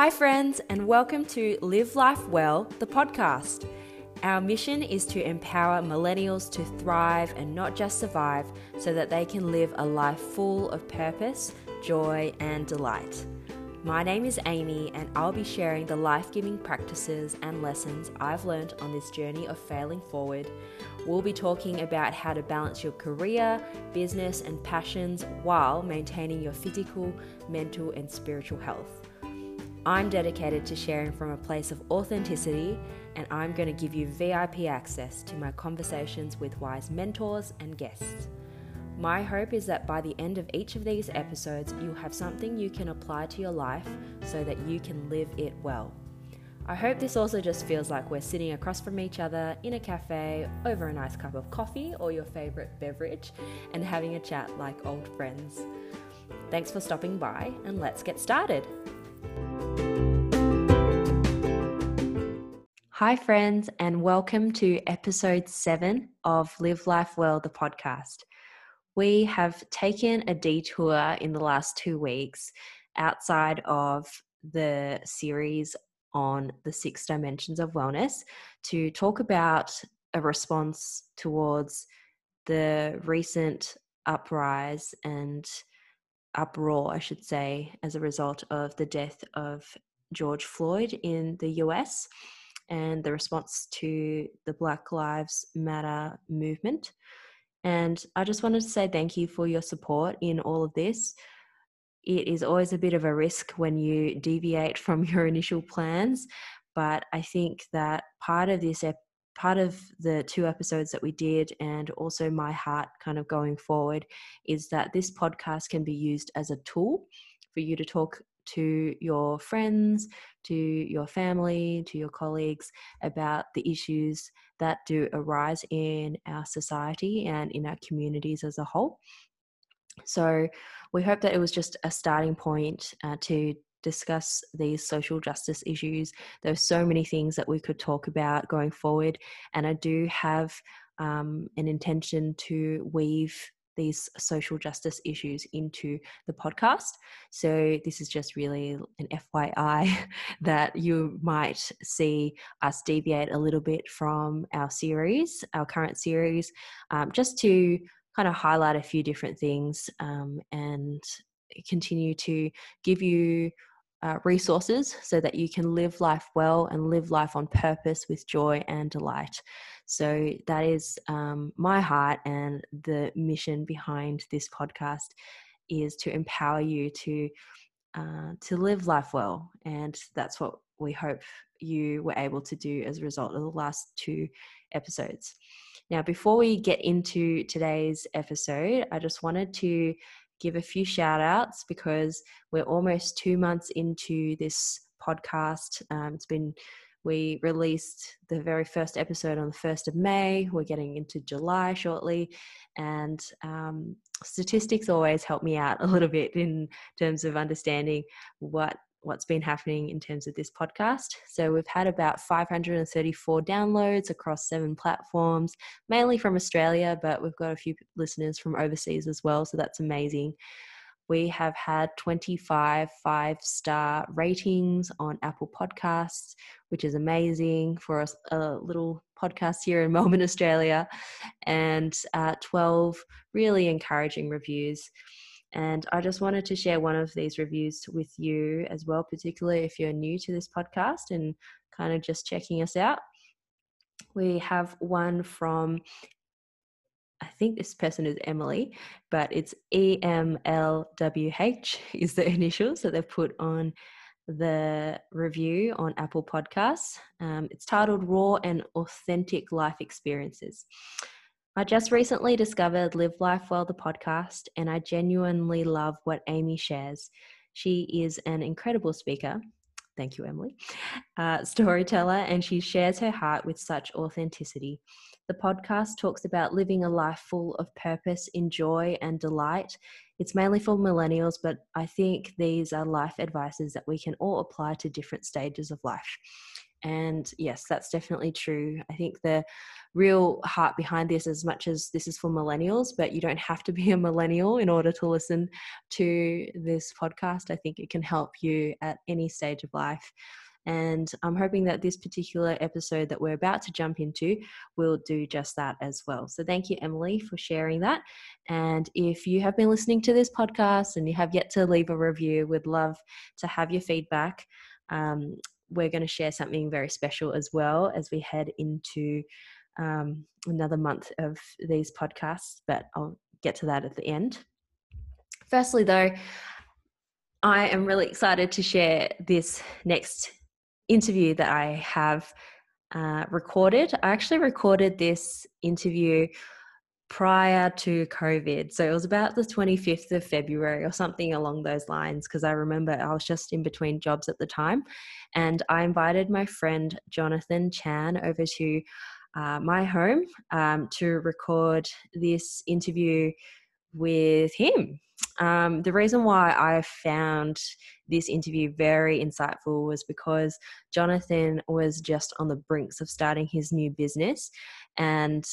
Hi, friends, and welcome to Live Life Well, the podcast. Our mission is to empower millennials to thrive and not just survive so that they can live a life full of purpose, joy, and delight. My name is Amy, and I'll be sharing the life giving practices and lessons I've learned on this journey of failing forward. We'll be talking about how to balance your career, business, and passions while maintaining your physical, mental, and spiritual health. I'm dedicated to sharing from a place of authenticity, and I'm going to give you VIP access to my conversations with wise mentors and guests. My hope is that by the end of each of these episodes, you'll have something you can apply to your life so that you can live it well. I hope this also just feels like we're sitting across from each other in a cafe over a nice cup of coffee or your favorite beverage and having a chat like old friends. Thanks for stopping by, and let's get started. Hi, friends, and welcome to episode seven of Live Life Well, the podcast. We have taken a detour in the last two weeks outside of the series on the six dimensions of wellness to talk about a response towards the recent uprise and uproar, I should say, as a result of the death of George Floyd in the US and the response to the Black Lives Matter movement. And I just wanted to say thank you for your support in all of this. It is always a bit of a risk when you deviate from your initial plans, but I think that part of this part of the two episodes that we did and also my heart kind of going forward is that this podcast can be used as a tool for you to talk to your friends, to your family, to your colleagues about the issues that do arise in our society and in our communities as a whole. So, we hope that it was just a starting point uh, to discuss these social justice issues. There are so many things that we could talk about going forward, and I do have um, an intention to weave these social justice issues into the podcast. So, this is just really an FYI that you might see us deviate a little bit from our series, our current series, um, just to kind of highlight a few different things um, and continue to give you uh, resources so that you can live life well and live life on purpose with joy and delight. So that is um, my heart and the mission behind this podcast is to empower you to uh, to live life well, and that's what we hope you were able to do as a result of the last two episodes. Now, before we get into today's episode, I just wanted to give a few shout outs because we're almost two months into this podcast. Um, it's been we released the very first episode on the 1st of May. We're getting into July shortly. And um, statistics always help me out a little bit in terms of understanding what what's been happening in terms of this podcast. So we've had about 534 downloads across seven platforms, mainly from Australia, but we've got a few listeners from overseas as well. So that's amazing. We have had 25 five star ratings on Apple Podcasts, which is amazing for a, a little podcast here in Melbourne, Australia, and uh, 12 really encouraging reviews. And I just wanted to share one of these reviews with you as well, particularly if you're new to this podcast and kind of just checking us out. We have one from, I think this person is Emily, but it's EMLWH is the initials that they've put on the review on Apple Podcasts. Um, it's titled Raw and Authentic Life Experiences. I just recently discovered Live Life Well, the podcast, and I genuinely love what Amy shares. She is an incredible speaker. Thank you, Emily. Uh, storyteller, and she shares her heart with such authenticity. The podcast talks about living a life full of purpose, in joy, and delight. It's mainly for millennials, but I think these are life advices that we can all apply to different stages of life. And yes, that's definitely true. I think the real heart behind this, as much as this is for millennials, but you don't have to be a millennial in order to listen to this podcast. I think it can help you at any stage of life. And I'm hoping that this particular episode that we're about to jump into will do just that as well. So thank you, Emily, for sharing that. And if you have been listening to this podcast and you have yet to leave a review, we'd love to have your feedback. Um, we're going to share something very special as well as we head into um, another month of these podcasts, but I'll get to that at the end. Firstly, though, I am really excited to share this next interview that I have uh, recorded. I actually recorded this interview prior to COVID. So it was about the 25th of February or something along those lines, because I remember I was just in between jobs at the time. And I invited my friend Jonathan Chan over to uh, my home um, to record this interview with him. Um, the reason why I found this interview very insightful was because Jonathan was just on the brinks of starting his new business. And,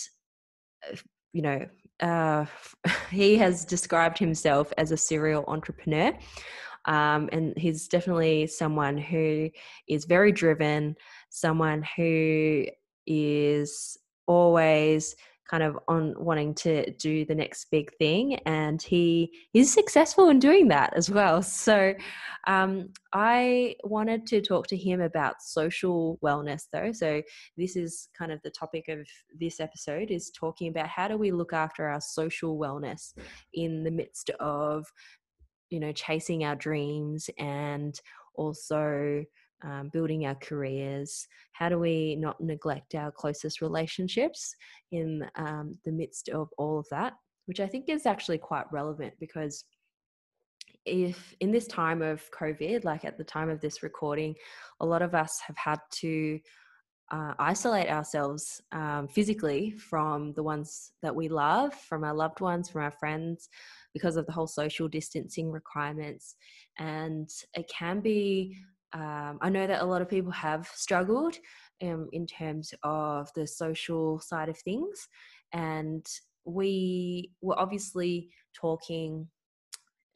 uh, you know, uh, he has described himself as a serial entrepreneur. Um, and he's definitely someone who is very driven, someone who is always kind of on wanting to do the next big thing and he is successful in doing that as well. So um, i wanted to talk to him about social wellness though. So this is kind of the topic of this episode is talking about how do we look after our social wellness in the midst of you know chasing our dreams and also um, building our careers? How do we not neglect our closest relationships in um, the midst of all of that? Which I think is actually quite relevant because if in this time of COVID, like at the time of this recording, a lot of us have had to uh, isolate ourselves um, physically from the ones that we love, from our loved ones, from our friends, because of the whole social distancing requirements. And it can be um, I know that a lot of people have struggled um, in terms of the social side of things. And we were obviously talking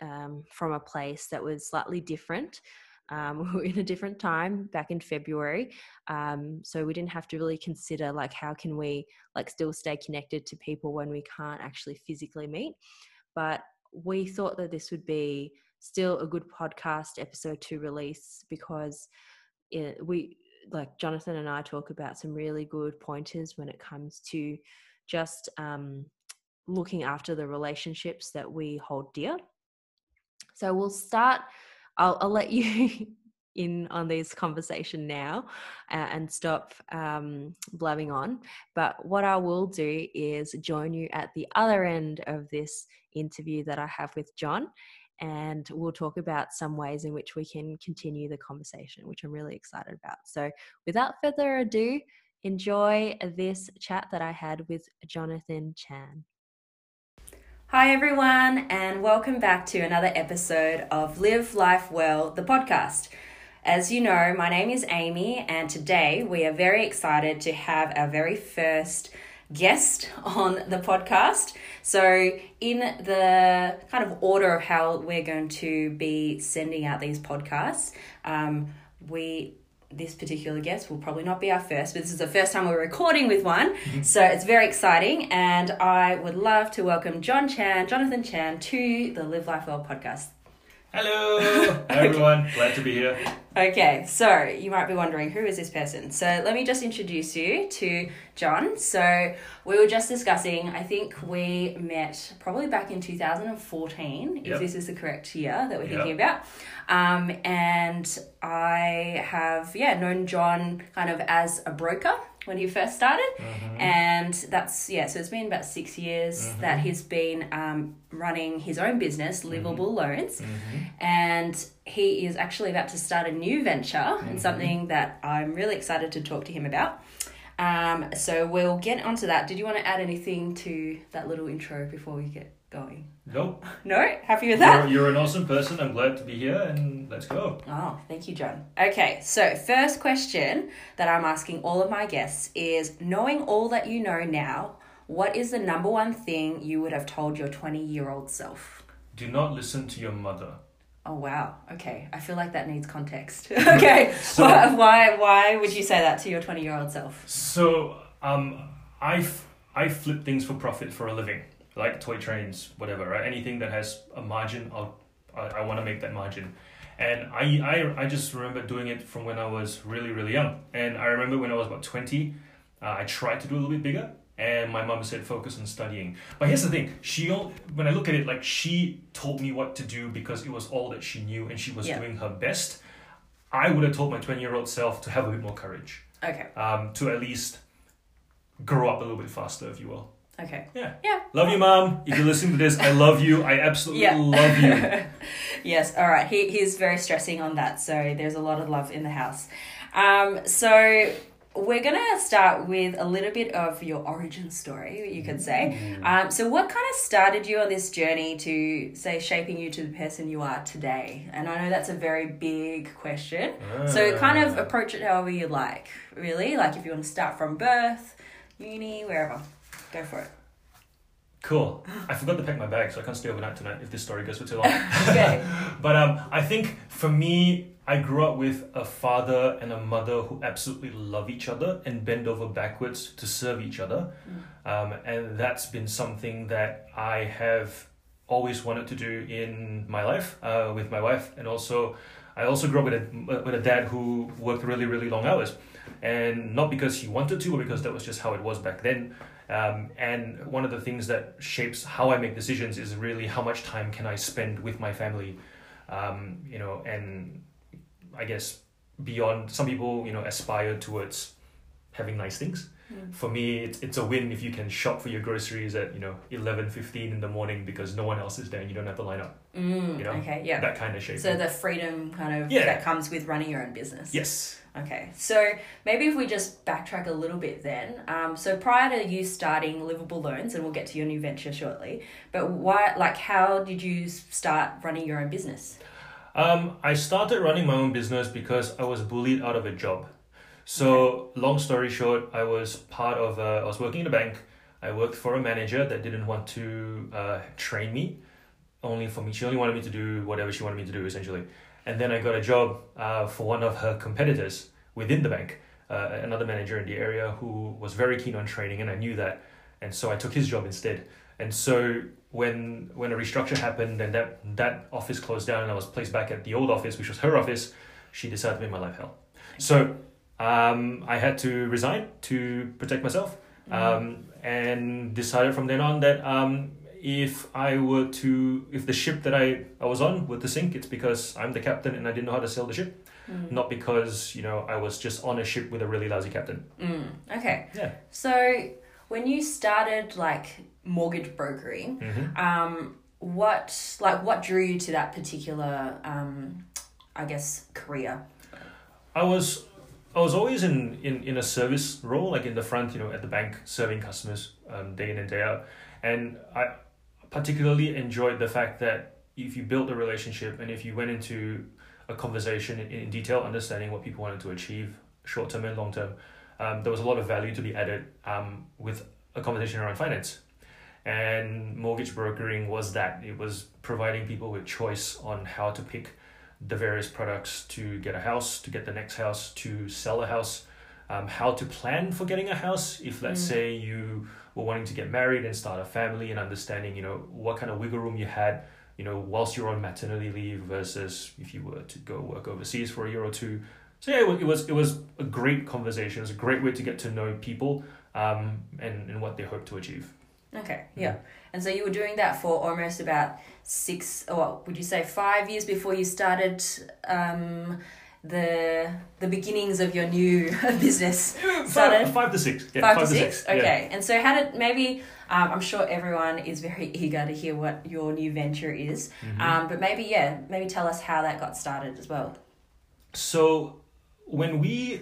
um, from a place that was slightly different. Um, we were in a different time back in February, um, so we didn't have to really consider like how can we like still stay connected to people when we can't actually physically meet. But we thought that this would be still a good podcast episode to release because it, we like Jonathan and I talk about some really good pointers when it comes to just um, looking after the relationships that we hold dear. So we'll start. I'll, I'll let you in on this conversation now uh, and stop um, blabbing on. But what I will do is join you at the other end of this interview that I have with John and we'll talk about some ways in which we can continue the conversation, which I'm really excited about. So, without further ado, enjoy this chat that I had with Jonathan Chan. Hi, everyone, and welcome back to another episode of Live Life Well, the podcast. As you know, my name is Amy, and today we are very excited to have our very first guest on the podcast. So, in the kind of order of how we're going to be sending out these podcasts, um, we this particular guest will probably not be our first, but this is the first time we're recording with one. Mm-hmm. So it's very exciting. And I would love to welcome John Chan, Jonathan Chan, to the Live Life Well podcast. Hello, Hi, everyone. Glad to be here. Okay, so you might be wondering who is this person? So let me just introduce you to John. So we were just discussing, I think we met probably back in 2014, yep. if this is the correct year that we're yep. thinking about. Um, and I have, yeah, known John kind of as a broker when he first started. Mm-hmm. And that's, yeah, so it's been about six years mm-hmm. that he's been um, running his own business, Livable mm-hmm. Loans. Mm-hmm. And he is actually about to start a new venture and mm-hmm. something that I'm really excited to talk to him about. Um, so we'll get onto that. Did you want to add anything to that little intro before we get going? Nope. No? Happy with that? You're, you're an awesome person. I'm glad to be here and let's go. Oh, thank you, John. Okay, so first question that I'm asking all of my guests is knowing all that you know now, what is the number one thing you would have told your 20 year old self? Do not listen to your mother. Oh wow. Okay. I feel like that needs context. okay. So- why, why why would you say that to your 20 year old self? So, um, I, f- I flip things for profit for a living, like toy trains, whatever, right? Anything that has a margin, I'll, I, I want to make that margin. And I, I, I just remember doing it from when I was really, really young. And I remember when I was about 20, uh, I tried to do a little bit bigger. And my mom said, focus on studying. But here's the thing: she, when I look at it, like she told me what to do because it was all that she knew, and she was Yeah. doing her best. I would have told my twenty-year-old self to have a bit more courage Okay. um, to at least grow up a little bit faster, if you will. Okay. Yeah. Yeah. Love you, mom. If you're listening to this, I love you. I absolutely Yeah. love you. yes, all right. He, he's very stressing on that. So there's a lot of love in the house. Um, so we're going to start with a little bit of your origin story, you could say. Um, so, what kind of started you on this journey to, say, shaping you to the person you are today? And I know that's a very big question. So, kind of Ah. approach it however you like, really. Like if you want to start from birth, uni, wherever. Go for it. Cool. I forgot to pack my bag, so I can't stay overnight tonight if this story goes for too long. Okay. But um, I think for me, I grew up with a father and a mother who absolutely love each other and bend over backwards to serve each other. Um, and that's been something that I have always wanted to do in my life uh, with my wife. And also, I also grew up with a, with a dad who worked really, really long hours. And not because he wanted to, but because that was just how it was back then. Um, and one of the things that shapes how I make decisions is really how much time can I spend with my family, um, you know, and I guess beyond some people, you know, aspire towards having nice things. For me, it's, it's a win if you can shop for your groceries at, you know, 11, 15 in the morning because no one else is there and you don't have to line up. Mm, You know, okay, yeah. That kind of shape. So the freedom kind of Yeah. that comes with running your own business. yes. Okay, so maybe if we just backtrack a little bit then. Um, so prior to you starting Livable Loans, and we'll get to your new venture shortly, but why, like, how did you start running your own business? Um, I started running my own business because I was bullied out of a job. So, long story short, I was part of, uh, I was working in a bank. I worked for a manager that didn't want to uh, train me, only for me. She only wanted me to do whatever she wanted me to do, essentially. And then I got a job uh, for one of her competitors within the bank, uh, another manager in the area who was very keen on training, and I knew that. And so I took his job instead. And so when when a restructure happened and that that office closed down and I was placed back at the old office, which was her office, she decided to make my life hell. So um, I had to resign to protect myself, um, and decided from then on that um, if I were to if the ship that I, I was on were to sink, it's because I'm the captain and I didn't know how to sail the ship, not because you know I was just on a ship with a really lousy captain. Mm, okay, Yeah. so when you started like mortgage brokering, Mm-hmm. um, what like what drew you to that particular, um, I guess, career? I was I was always in, in, in a service role, like in the front, you know, at the bank, serving customers um, day in and day out. And I particularly enjoyed the fact that if you built a relationship and if you went into a conversation in, in detail, understanding what people wanted to achieve, short term and long term, um, there was a lot of value to be added um, with a conversation around finance. And mortgage brokering was that. It was providing people with choice on how to pick the various products to get a house, to get the next house, to sell a house, um, how to plan for getting a house. If let's Mm. say you were wanting to get married and start a family, and understanding, you know, what kind of wiggle room you had, you know, whilst you're on maternity leave versus if you were to go work overseas for a year or two. So yeah, it was it was a great conversation. It was a great way to get to know people um, and and what they hope to achieve. Okay, yeah. And so you were doing that for almost about six, or would you say five years before you started um, the the beginnings of your new business? Started? Five, five to six. Yeah, five, to six. yeah. Okay. And so how did maybe um, I'm sure everyone is very eager to hear what your new venture is. Mm-hmm. Um, but maybe yeah, maybe tell us how that got started as well. So when we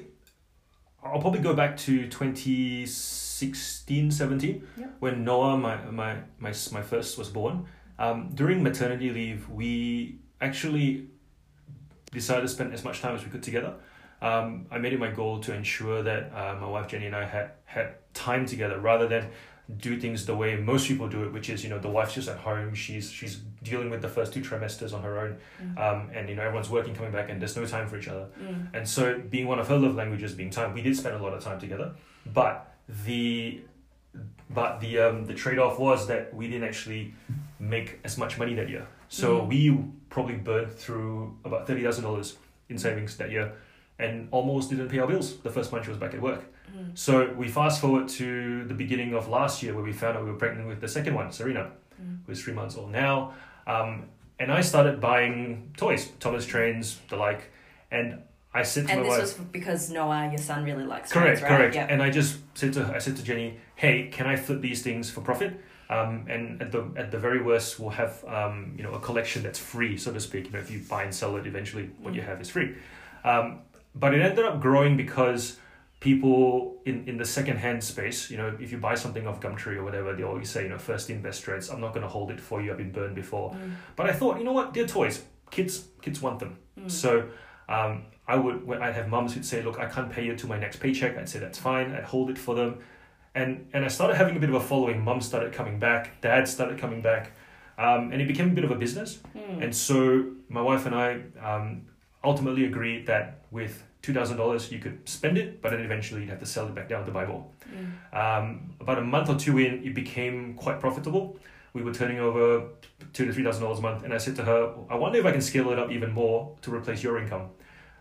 I'll probably go back to 2016, 17, Yep. when Noah, my, my, my, my first, was born. Um, during maternity leave, we actually decided to spend as much time as we could together. Um, I made it my goal to ensure that uh, my wife Jenny and I had, had time together rather than do things the way most people do it, which is you know the wife's just at home, she's she's dealing with the first two trimesters on her own, Mm. um, and you know everyone's working, coming back, and there's no time for each other. Mm. And so, being one of her love languages being time, we did spend a lot of time together. But the but the um, the trade off was that we didn't actually make as much money that year. So Mm. we probably burned through about thirty thousand dollars in savings that year, and almost didn't pay our bills the first month she was back at work. Mm. So we fast forward to the beginning of last year where we found out we were pregnant with the second one, Serena, Mm. who's three months old now. Um, and I started buying toys, Thomas trains, the like, and I said to And my this was because Noah, your son, really likes correct, trains, right? correct. Yeah. And I just said to her, I said to Jenny, hey, can I flip these things for profit? Um, and at the at the very worst, we'll have um, you know a collection that's free, so to speak. You know, if you buy and sell it, eventually what you have is free. Um, but it ended up growing because people in, in the second hand space, you know, if you buy something off Gumtree or whatever, they always say, you know, first in best threads. I'm not going to hold it for you. I've been burned before. Mm. But I thought, you know what? They're toys. Kids kids want them. Mm. So um, I would when I'd have mums who'd say, "Look, I can't pay you to my next paycheck." I'd say that's fine. I'd hold it for them, and and I started having a bit of a following. Mum started coming back. Dad started coming back, um, and it became a bit of a business. Mm. And so my wife and I um, ultimately agreed that with two thousand dollars you could spend it, but then eventually you'd have to sell it back down to buy more. Mm. Um, about a month or two in, it became quite profitable. We were turning over two to three thousand dollars a month, and I said to her, "I wonder if I can scale it up even more to replace your income,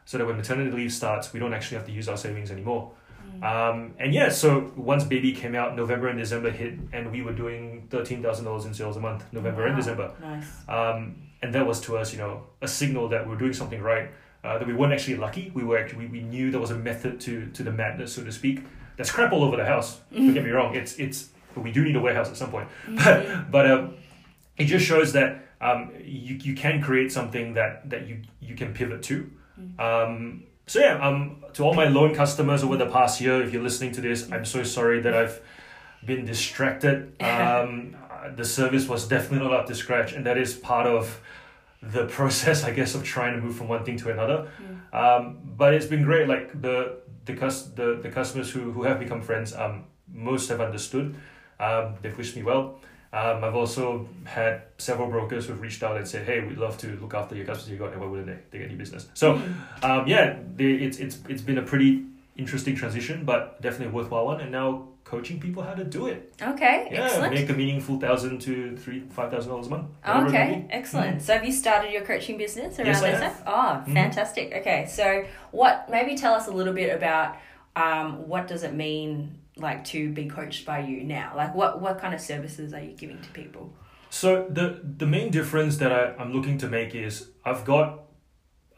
so that when maternity leave starts, we don't actually have to use our savings anymore." Um, and yeah, so once baby came out, November and December hit, and we were doing thirteen thousand dollars in sales a month, November and December. Nice. Um, and that was to us, you know, a signal that we we're doing something right. Uh, that we weren't actually lucky. We were actually we, we knew there was a method to to the madness, so to speak. There's crap all over the house. Don't get me wrong. It's it's but we do need a warehouse at some point. Mm. But um, it just shows that um, you you can create something that that you you can pivot to. Mm. Um, so yeah, um, to all my loan customers over the past year, if you're listening to this, I'm so sorry that I've been distracted. Um, the service was definitely not up to scratch, and that is part of the process, I guess, of trying to move from one thing to another. Um, but it's been great. Like the the cus- the, the customers who, who have become friends, um, most have understood. Um, they've wished me well. Um, I've also had several brokers who've reached out and said, "Hey, we'd love to look after your customers you got, and why wouldn't they? They get your business." So, Mm. um, yeah, they, it's it's it's been a pretty interesting transition, but definitely a worthwhile one. And now coaching people how to do it. Okay, Yeah, excellent. make a meaningful thousand to three five thousand dollars a month. whatever it may Okay, excellent. So have you started your coaching business around Yes, this? have. Oh, Mhm. fantastic. Okay, so what? Maybe tell us a little bit about um, what does it mean like to be coached by you now? Like what what kind of services are you giving to people? So the the main difference that I, I'm looking to make is I've got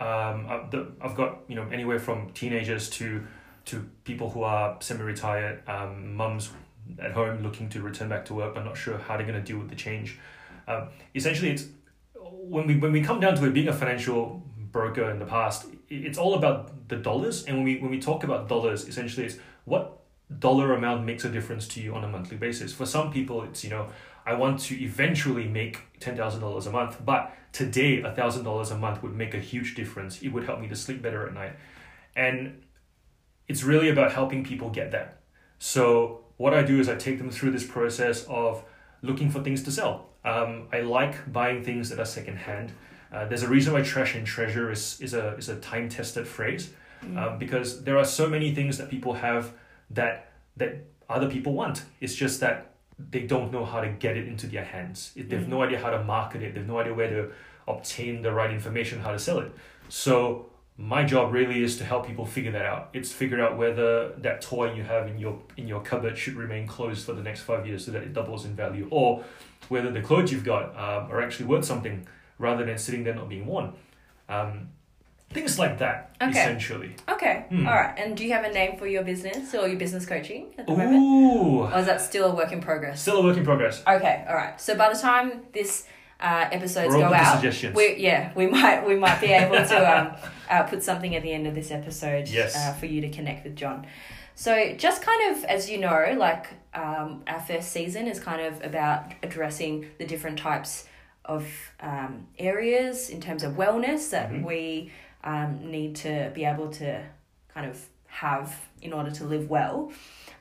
um I've, the, I've got you know anywhere from teenagers to to people who are semi-retired um, mums at home looking to return back to work but not sure how they're going to deal with the change. Um, essentially, it's when we when we come down to it, being a financial broker in the past, it's all about the dollars. And when we when we talk about dollars, essentially, it's what dollar amount makes a difference to you on a monthly basis. For some people, it's you know I want to eventually make ten thousand dollars a month, but today a thousand dollars a month would make a huge difference. It would help me to sleep better at night, and it's really about helping people get that. So what I do is I take them through this process of looking for things to sell. Um, I like buying things that are secondhand. Uh, there's a reason why trash and treasure is, is a is a time tested phrase Mm. um, because there are so many things that people have that that other people want. It's just that they don't know how to get it into their hands. They've Mm. no idea how to market it. They've no idea where to obtain the right information, how to sell it. So my job really is to help people figure that out. It's figure out whether that toy you have in your in your cupboard should remain closed for the next five years so that it doubles in value, or whether the clothes you've got um, are actually worth something rather than sitting there not being worn. Um, things like that, Okay. essentially. Okay, Hmm. all right. And do you have a name for your business or your business coaching at the moment? Ooh, Or is that still a work in progress? still a work in progress. Okay, all right. So by the time this uh, episodes We're go out, suggestions. we yeah we might we might be able to um, uh, put something at the end of this episode Yes. uh, for you to connect with John. So just kind of as you know, like um, our first season is kind of about addressing the different types of um, areas in terms of wellness that Mhm. we um, need to be able to kind of have in order to live well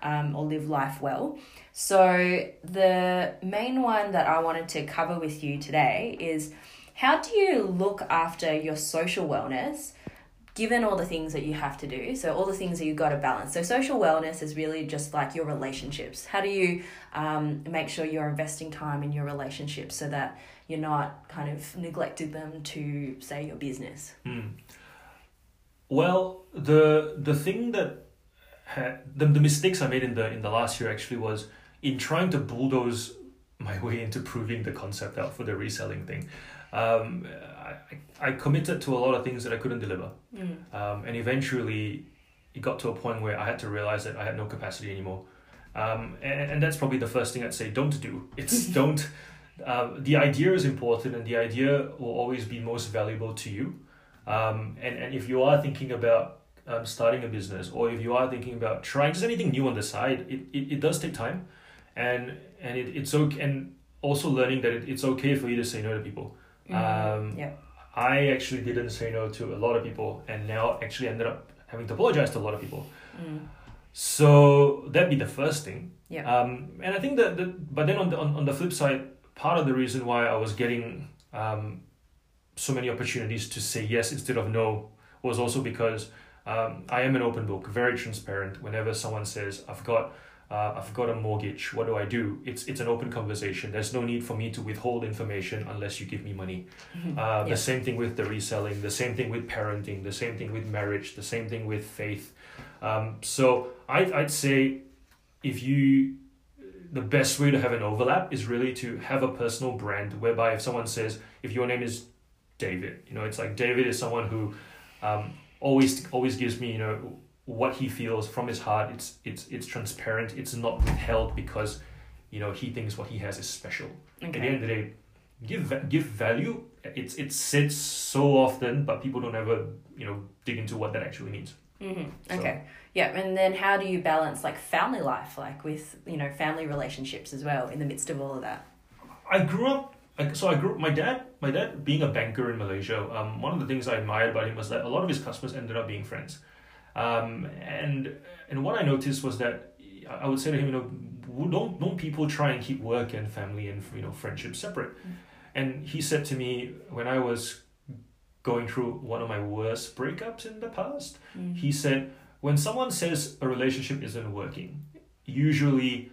um, or live life well. So, the main one that I wanted to cover with you today is how do you look after your social wellness given all the things that you have to do? So, all the things that you've got to balance. So, social wellness is really just like your relationships. How do you um, make sure you're investing time in your relationships so that you're not kind of neglecting them to, say, your business? Mm. Well, the the thing that the, the mistakes I made in the in the last year actually was in trying to bulldoze my way into proving the concept out for the reselling thing. Um, I, I committed to a lot of things that I couldn't deliver, Mm. um, and eventually it got to a point where I had to realize that I had no capacity anymore. Um, and, and that's probably the first thing I'd say don't do. It's don't. Uh, the idea is important, and the idea will always be most valuable to you. Um, and, and if you are thinking about um, starting a business or if you are thinking about trying just anything new on the side, it, it, it does take time. And and it, it's okay. And also learning that it, it's okay for you to say no to people. Um, yeah. I actually didn't say no to a lot of people and now actually ended up having to apologize to a lot of people. Mm. So that'd be the first thing. Yeah. Um, and I think that, the but then on the on, on the flip side, part of the reason why I was getting um, so many opportunities to say yes instead of no was also because um, I am an open book, very transparent. Whenever someone says I've got uh, I've got a mortgage, what do I do? It's it's an open conversation. There's no need for me to withhold information unless you give me money. Mhm. Uh. The same thing with the reselling, the same thing with parenting, the same thing with marriage, the same thing with faith. Um, so I'd, I'd say if you, the best way to have an overlap is really to have a personal brand whereby if someone says, if your name is David, you know, it's like David is someone who um, always always gives me, you know, what he feels from his heart. It's it's it's transparent. It's not withheld because, you know, he thinks what he has is special at the end of the day, give give value. It's it's said so often, but people don't ever you know dig into what that actually means. hmm So- Okay. Yeah, and then how do you balance like family life, like with you know family relationships as well, in the midst of all of that? I grew up. So I grew. My dad, my dad, being a banker in Malaysia, um, one of the things I admired about him was that a lot of his customers ended up being friends, um, and and what I noticed was that I would say to him, you know, don't don't people try and keep work and family and you know friendship separate, and he said to me when I was going through one of my worst breakups in the past. Mm. He said, when someone says a relationship isn't working, usually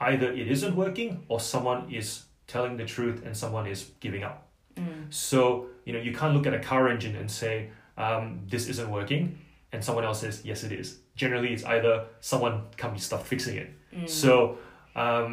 either it isn't working or someone is telling the truth and someone is giving up. Mm. So, you know, you can't look at a car engine and say, um, this isn't working, and someone else says, yes, it is. Generally, it's either someone be stopped fixing it. Mm. So, um,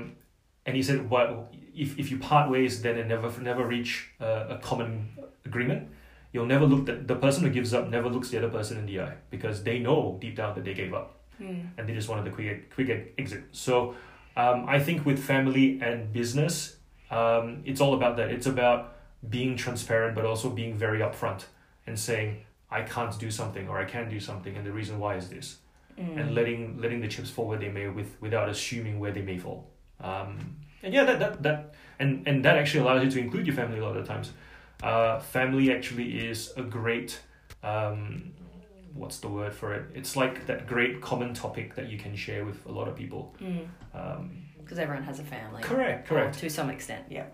and he said, well if, if you part ways, then and never never reach uh, a common agreement? You'll never look at the person who gives up never looks the other person in the eye because they know deep down that they gave up Mm. and they just wanted the quick quick exit. So, um, I think with family and business, um, it's all about that. It's about being transparent, but also being very upfront and saying, "I can't do something" or "I can do something," and the reason why is this Mm. and letting letting the chips fall where they may with without assuming where they may fall. Um, and yeah, that, that that and and that actually allows you to include your family a lot of times. Uh, family actually is a great um, what's the word for it? It's like that great common topic that you can share with a lot of people. Mm. Um, Because everyone has a family. correct, correct. to some extent, yeah.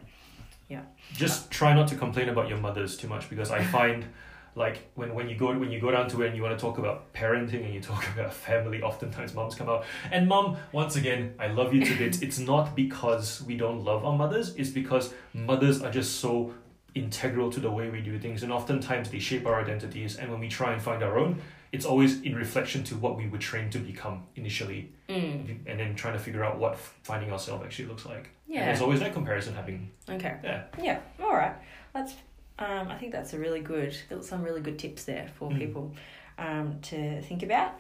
yeah. Just try not to complain about your mothers too much because I find. Like when, when you go when you go down to it and you want to talk about parenting and you talk about family, oftentimes moms come out. And mom, once again, I love you to bits. It's not because we don't love our mothers, it's because mothers are just so integral to the way we do things and oftentimes they shape our identities and when we try and find our own, it's always in reflection to what we were trained to become initially Mm. and then trying to figure out what finding ourselves actually looks like. And Yeah. there's always that comparison happening. Okay. Yeah. Yeah. All right. That's. Um, I think that's a really good. Some really good tips there for Mm. people um, to think about.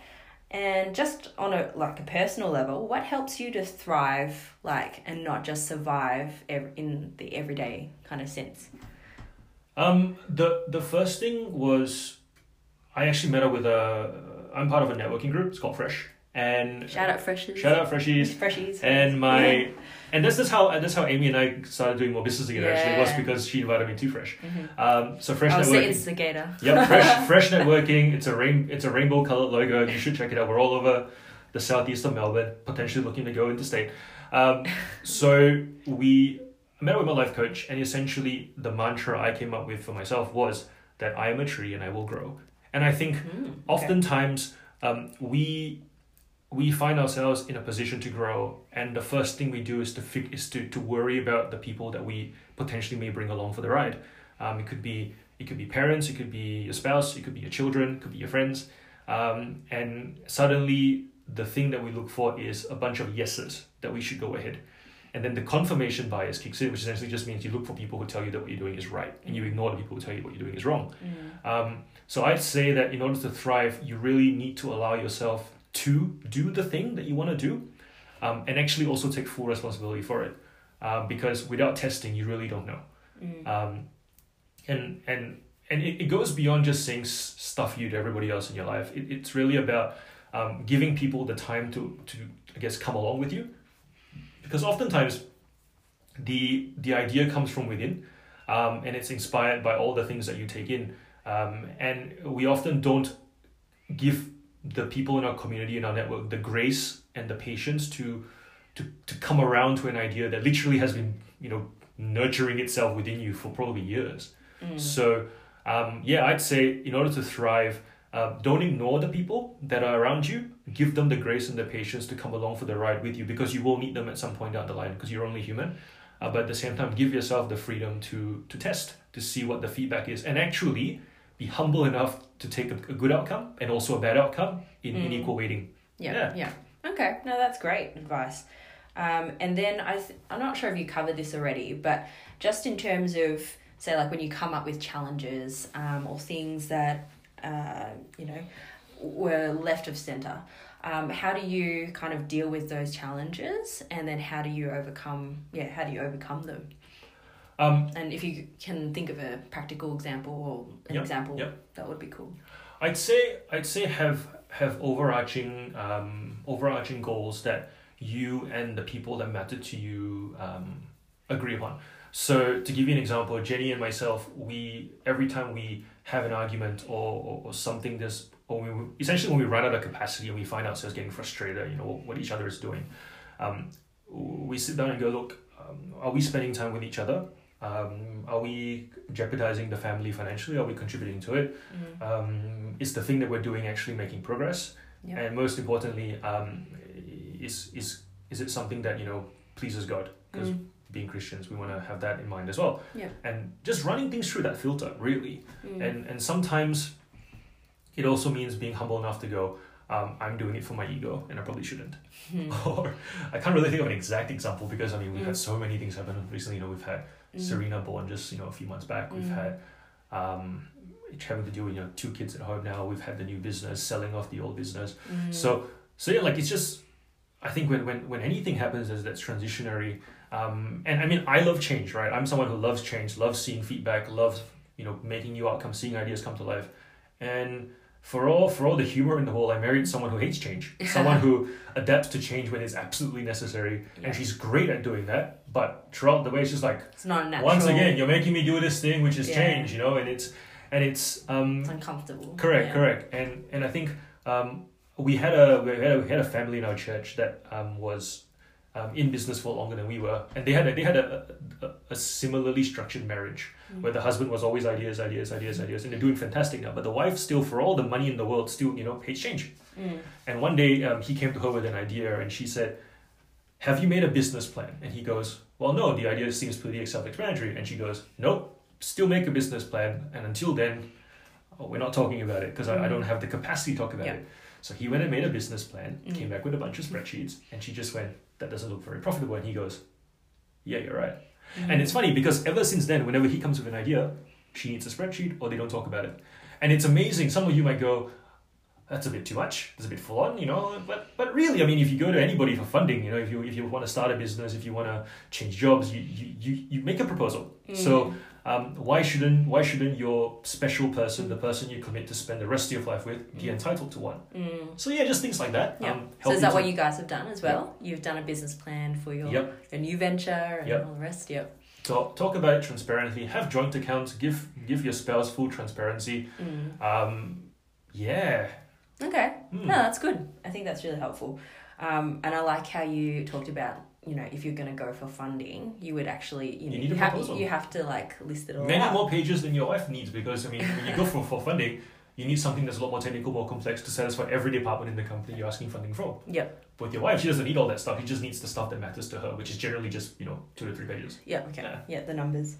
And just on a like a personal level, what helps you to thrive, like, and not just survive ev- in the everyday kind of sense? Um, the the first thing was, I actually met up with a. I'm part of a networking group. It's called Fresh, and Shout out freshies. shout out Freshies. Freshies. And my Yeah. and this is how that's how Amy and I started doing more business together. Actually, was because she invited me to Fresh. Mhm. Um, so Fresh I was the networking. instigator. Yep, fresh, fresh networking. It's a rain, it's a rainbow colored logo. You should check it out. We're all over the southeast of Melbourne, potentially looking to go interstate. Um, so we met with my life coach, and essentially the mantra I came up with for myself was that I am a tree and I will grow. And I think Mm, okay. oftentimes um, we we find ourselves in a position to grow, and the first thing we do is to fig- is to, to worry about the people that we potentially may bring along for the ride. Um, it could be it could be parents, it could be your spouse, it could be your children, it could be your friends, um, and suddenly the thing that we look for is a bunch of yeses that we should go ahead. And then the confirmation bias kicks in, which essentially just means you look for people who tell you that what you're doing is right, and you ignore the people who tell you what you're doing is wrong. Mm. Um, so I'd say that in order to thrive, you really need to allow yourself to do the thing that you want to do, um, and actually also take full responsibility for it. Um, because without testing, you really don't know. Mm. Um, and and and it, it goes beyond just saying s- stuff you to everybody else in your life. It, it's really about um, giving people the time to to I guess come along with you, because oftentimes the the idea comes from within, um, and it's inspired by all the things that you take in, um, and we often don't give the people in our community in our network the grace and the patience to to to come around to an idea that literally has been you know nurturing itself within you for probably years. Mm. So, um, yeah, I'd say in order to thrive, uh, don't ignore the people that are around you. Give them the grace and the patience to come along for the ride with you because you will need them at some point down the line because you're only human. Uh, but at the same time, give yourself the freedom to to test to see what the feedback is and actually be humble enough to take a, a good outcome and also a bad outcome in, in Mm. equal weighting. Yeah, yeah. Okay, no, that's great advice. Um, and then I th- I'm not sure if you covered this already, but just in terms of say like when you come up with challenges um, or things that uh, you know were left of center, um, how do you kind of deal with those challenges, and then how do you overcome? Yeah, how do you overcome them? Um, And if you can think of a practical example or an Yep, example, yep. that would be cool. I'd say I'd say have have overarching um, overarching goals that you and the people that matter to you um, agree upon. So to give you an example, Jenny and myself, we every time we have an argument or, or, or something this or we essentially when we run out of capacity and we find ourselves getting frustrated, you know what each other is doing, um, we sit down and go, look, um, are we spending time with each other? Um, are we jeopardizing the family financially? Are we contributing to it? Mm. um, is the thing that we're doing actually making progress Yeah. and most importantly um, is is is it something that you know pleases god because Mm. being christians we want to have that in mind as well Yeah. and just running things through that filter really Mm. and and sometimes it also means being humble enough to go um, i'm doing it for my ego and i probably shouldn't Mm. or i can't really think of an exact example because i mean we've Mm. had so many things happen recently you know we've had Mm. Serena born just you know a few months back. We've Mm. had um, having to deal with you know two kids at home now. We've had the new business, selling off the old business. Mm. So so yeah, like it's just I think when when when anything happens that's that's transitionary. Um, and I mean I love change, right? I'm someone who loves change, loves seeing feedback, loves you know making new outcomes, seeing ideas come to life, and. For all for all the humor in the whole, I married someone who hates change. Someone who adapts to change when it's absolutely necessary, Yeah. and she's great at doing that. But throughout the way, it's just like It's not natural. once again you're making me do this thing which is Yeah. change you know and it's and it's um it's uncomfortable. correct Yeah. correct and and i think um we had a we had a, we had a family in our church that um was um, in business for longer than we were and they had a, they had a, a, a similarly structured marriage Mm. where the husband was always ideas ideas ideas ideas and they're doing fantastic now but the wife still for all the money in the world still you know hates change Mm. and one day um, he came to her with an idea and she said, Have you made a business plan? And he goes, Well, no, the idea seems pretty self explanatory. And she goes, Nope, still make a business plan. And until then, oh, we're not talking about it because I, I don't have the capacity to talk about Yeah. it. So he went and made a business plan, Mm. came back with a bunch of spreadsheets, and she just went, That doesn't look very profitable. And he goes, Yeah, you're right. Mm. And it's funny because ever since then, whenever he comes with an idea, she needs a spreadsheet or they don't talk about it. And it's amazing. Some of you might go, that's a bit too much. It's a bit full on, you know. But but really, I mean, if you go to anybody for funding, you know, if you if you want to start a business, if you want to change jobs, you you, you, you make a proposal. Mm. So um, why shouldn't why shouldn't your special person, the person you commit to spend the rest of your life with, be Mm. entitled to one? Mm. So yeah, just things like that. Yeah. Um, So is that what you guys have done as well? You've done a business plan for your, Yep. your new venture and Yep. all the rest. Yep. Talk, talk about it transparently. Have joint accounts. Give give your spouse full transparency. Mm. Um, yeah. Okay. Hmm. No, that's good. I think that's really helpful. Um, and I like how you talked about, you know, if you're going to go for funding, you would actually, you know, You have, you have to like list it all Many out. more pages than your wife needs because I mean, when you go for, for funding, you need something that's a lot more technical, more complex to satisfy every department in the company you're asking funding from. Yep. But with your wife, she doesn't need all that stuff. She just needs the stuff that matters to her, which is generally just you know two to three pages. Yeah. Okay. Yeah. Yeah. The numbers.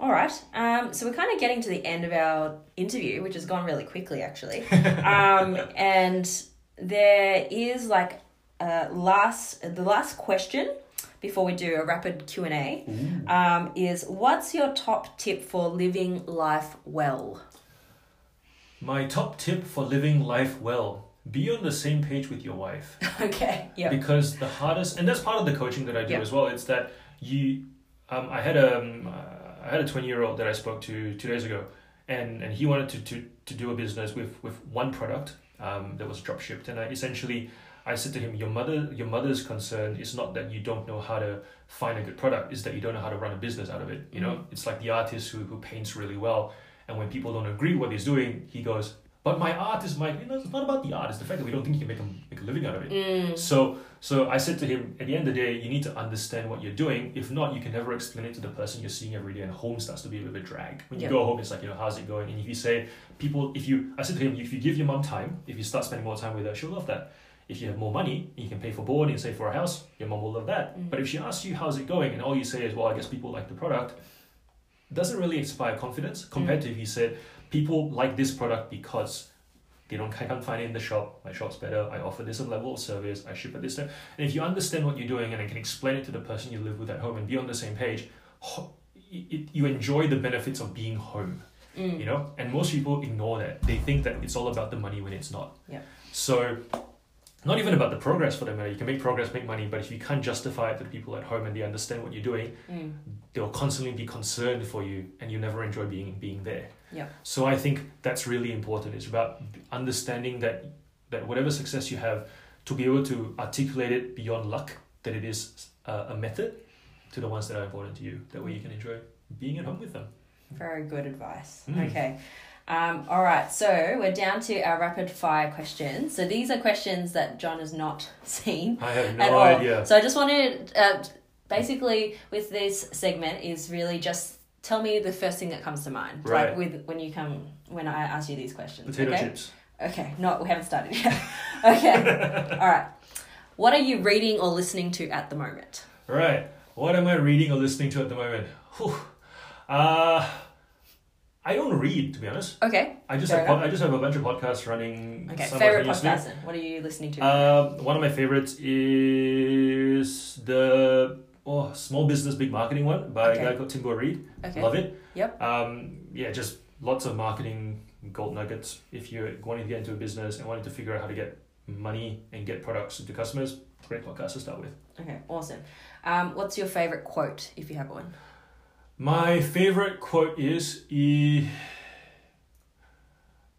All right. Um, so we're kind of getting to the end of our interview, which has gone really quickly, actually. um, and there is like a last the last question before we do a rapid Q and A um, is what's your top tip for living life well? My top tip for living life well: be on the same page with your wife. okay. Yeah. because the hardest and that's part of the coaching that I do Yeah. as well it's that you um, I had a um, uh, I had a 20 year old that I spoke to two days ago and and he wanted to to, to do a business with with one product um, that was drop shipped. And I essentially I said to him your mother your mother's concern is not that you don't know how to find a good product is that you don't know how to run a business out of it. You know it's like the artist who, who paints really well and when people don't agree with what he's doing he goes but my art is my you know it's not about the art it's the fact that we don't think you can make a, make a living out of it Mm. so so I said to him, at the end of the day, you need to understand what you're doing. If not, you can never explain it to the person you're seeing every day, and home starts to be a little bit drag. When you Yeah. go home, it's like, you know, how's it going? And if you say people, if you, I said to him, if you give your mom time, if you start spending more time with her, she'll love that. If you have more money, you can pay for board and save for a house, your mom will love that. Mm. But if she asks you how's it going, and all you say is, well, I guess people like the product, doesn't really inspire confidence compared to if you said, people like this product because they don't I can't find it in the shop. My shop's better. I offer this level of service. I ship at this time. And if you understand what you're doing and then can explain it to the person you live with at home and be on the same page, it, you enjoy the benefits of being home. Mm. You know, and most people ignore that. They think that it's all about the money when it's not. Yeah. So, not even about the progress for them. You can make progress, make money, but if you can't justify it to the people at home and they understand what you're doing, Mm. they'll constantly be concerned for you, and you never enjoy being being there. Yeah. So I think that's really important. It's about understanding that that whatever success you have, to be able to articulate it beyond luck, that it is a, a method to the ones that are important to you. That way you can enjoy being at home with them. Very good advice. Mm. Okay. Um, all right, so we're down to our rapid fire questions. So these are questions that John has not seen I have no all. idea. So I just wanted, uh, basically, with this segment, is really just tell me the first thing that comes to mind. Right. Like with when you come when I ask you these questions. Potato okay? chips. Okay. No, we haven't started yet. okay. all right. What are you reading or listening to at the moment? Right. What am I reading or listening to at the moment? Whew. Uh, I don't read, to be honest. Okay. I just Fair have I just have a bunch of podcasts running. Okay. Favorite podcast. What are you listening to? Uh, one of my favorites is the oh small business big marketing one by Okay. a guy called Timbo Reid. okay. Love it. Yep. Um, yeah, just lots of marketing gold nuggets. If you're wanting to get into a business and wanting to figure out how to get money and get products to customers, great podcast to start with. Okay. Awesome. Um, what's your favorite quote if you have one? My favorite quote is e-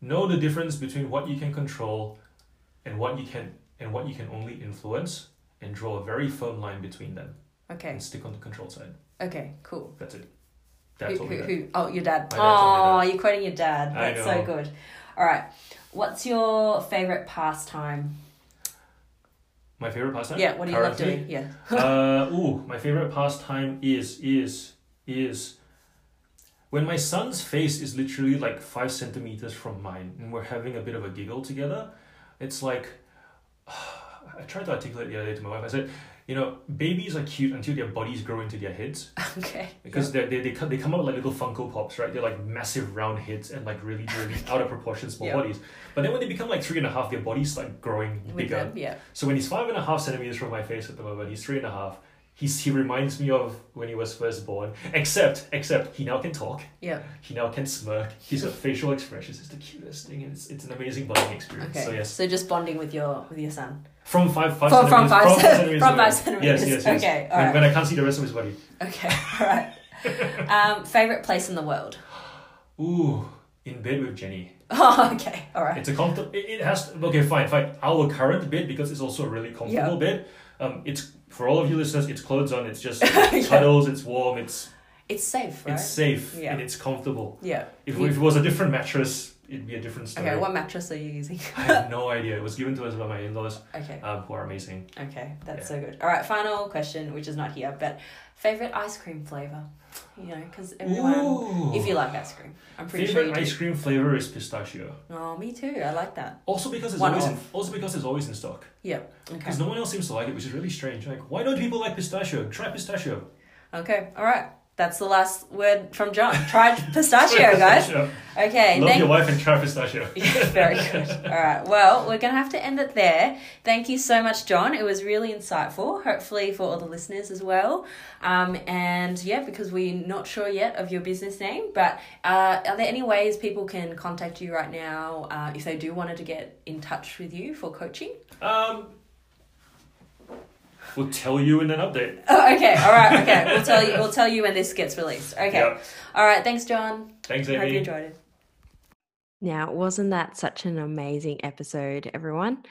know the difference between what you can control and what you can and what you can only influence and draw a very firm line between them Okay. and stick on the control side. Okay. Cool. That's it. That's who, all who? Oh, your dad. Oh, you're quoting your dad. That's so good. All right. What's your favorite pastime? My favorite pastime? Yeah. What do you love doing? Yeah. uh, ooh, my favorite pastime is is is when my son's face is literally like five centimeters from mine, and we're having a bit of a giggle together. It's like I tried to articulate the other day to my wife. I said, you know, babies are cute until their bodies grow into their heads Okay. because they they they come, they come out like little Funko Pops, right? They're like massive round heads and like really really out of proportion small Yeah. bodies. But then when they become like three and a half, their bodies start growing With bigger. them. Yeah. So when he's five and a half centimeters from my face at the moment, he's three and a half. He's, he reminds me of when he was first born, except except he now can talk. Yeah. He now can smirk. His facial expressions is the cutest thing. And it's, it's an amazing bonding experience. Okay. So yes, So just bonding with your with your son. from five five From- from centimeters. five cent- centimeters from five centimeters. Yes, yes, yes. Okay, When, alright. when I can't see the rest of his body. Okay. All right. Um, favorite place in the world. Ooh, in bed with Jenny. Oh, okay. All right. It's a comfortable. It, it has. To, okay, fine, fine. Our current bed because it's also a really comfortable bed. Um, it's for all of you listeners. It's clothes on. It's just Yeah. cuddles. It's warm. It's It's safe, right? it's safe Yeah. and it's comfortable. yeah. If, if it was a different mattress, it'd be a different story. Okay. What mattress are you using? I have no idea. It was given to us by my in-laws, okay. um, who are amazing. Okay. That's Yeah. so good. All right. Final question, which is not here, but favorite ice cream flavor. You know, because everyone, Ooh. if you like ice cream, I'm pretty favorite sure you ice do. cream flavor is pistachio. Oh, me too. I like that. Also because it's One always in, also because it's always in stock. Yeah. Okay. Because no one else seems to like it, which is really strange. Like, why don't people like pistachio? Try pistachio. Okay. All right. That's the last word from John. Try pistachio, guys. Okay. Love thank your wife and try pistachio. Yeah, very good. All right. Well, we're going to have to end it there. Thank you so much, John. It was really insightful, hopefully for all the listeners as well. Um, and yeah, because we're not sure yet of your business name, but uh, are there any ways people can contact you right now uh, if they do wanted to get in touch with you for coaching? Um, we'll tell you in an update. Oh, okay. All right. Okay. We'll tell you. We'll tell you when this gets released. Okay. Yep. All right. Thanks, John. Thanks, Amy. Hope you enjoyed it. Now, wasn't that such an amazing episode, everyone?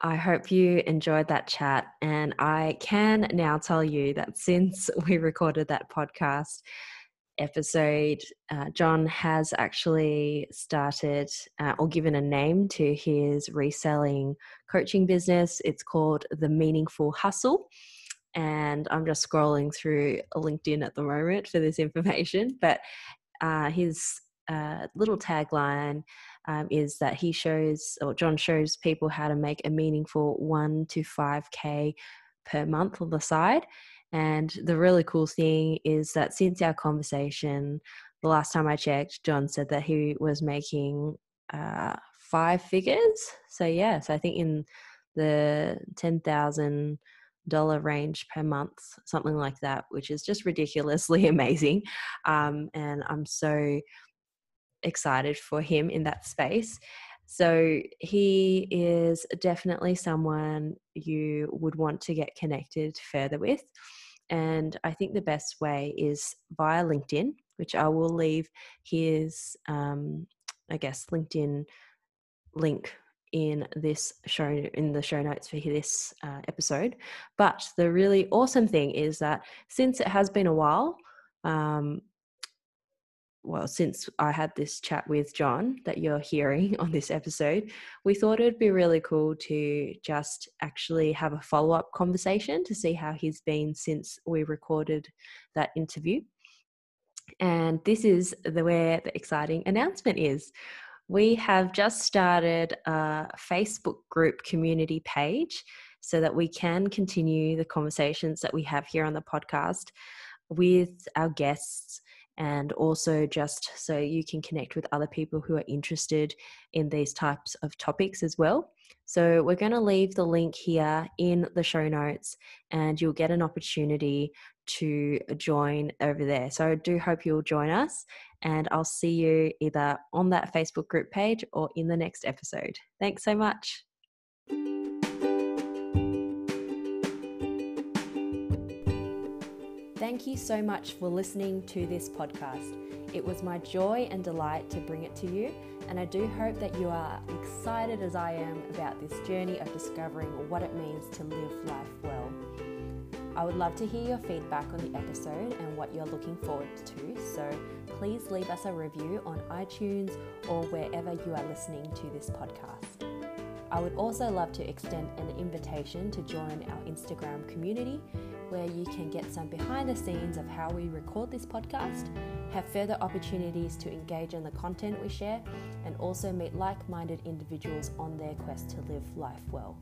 I hope you enjoyed that chat. And I can now tell you that since we recorded that podcast episode, uh, John has actually started uh, or given a name to his reselling coaching business. It's called The Meaningful Hustle. And I'm just scrolling through LinkedIn at the moment for this information. But uh, his uh, little tagline um, is that he shows, or John shows people how to make a meaningful one to 5K per month on the side. And the really cool thing is that since our conversation, the last time I checked, John said that he was making uh, five figures. So, yeah, so I think in the 10,000 dollar range per month something like that which is just ridiculously amazing um, and i'm so excited for him in that space so he is definitely someone you would want to get connected further with and i think the best way is via linkedin which i will leave his um, i guess linkedin link in this show in the show notes for this uh, episode. But the really awesome thing is that since it has been a while um, well since i had this chat with john that you're hearing on this episode we thought it'd be really cool to just actually have a follow-up conversation to see how he's been since we recorded that interview. And this is the where the exciting announcement is. We have just started a Facebook group community page so that we can continue the conversations that we have here on the podcast with our guests and also just so you can connect with other people who are interested in these types of topics as well. So, we're going to leave the link here in the show notes, and you'll get an opportunity to join over there. So, I do hope you'll join us, and I'll see you either on that Facebook group page or in the next episode. Thanks so much. Thank you so much for listening to this podcast. It was my joy and delight to bring it to you, and I do hope that you are excited as I am about this journey of discovering what it means to live life well. I would love to hear your feedback on the episode and what you're looking forward to, so please leave us a review on iTunes or wherever you are listening to this podcast. I would also love to extend an invitation to join our Instagram community where you can get some behind the scenes of how we record this podcast, have further opportunities to engage in the content we share, and also meet like minded individuals on their quest to live life well.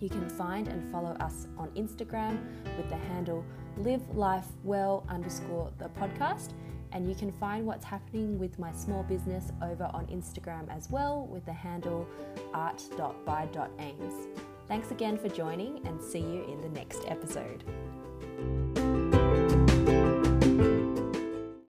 You can find and follow us on Instagram with the handle live life well underscore the podcast. And you can find what's happening with my small business over on Instagram as well with the handle art.by.aims. Thanks again for joining and see you in the next episode.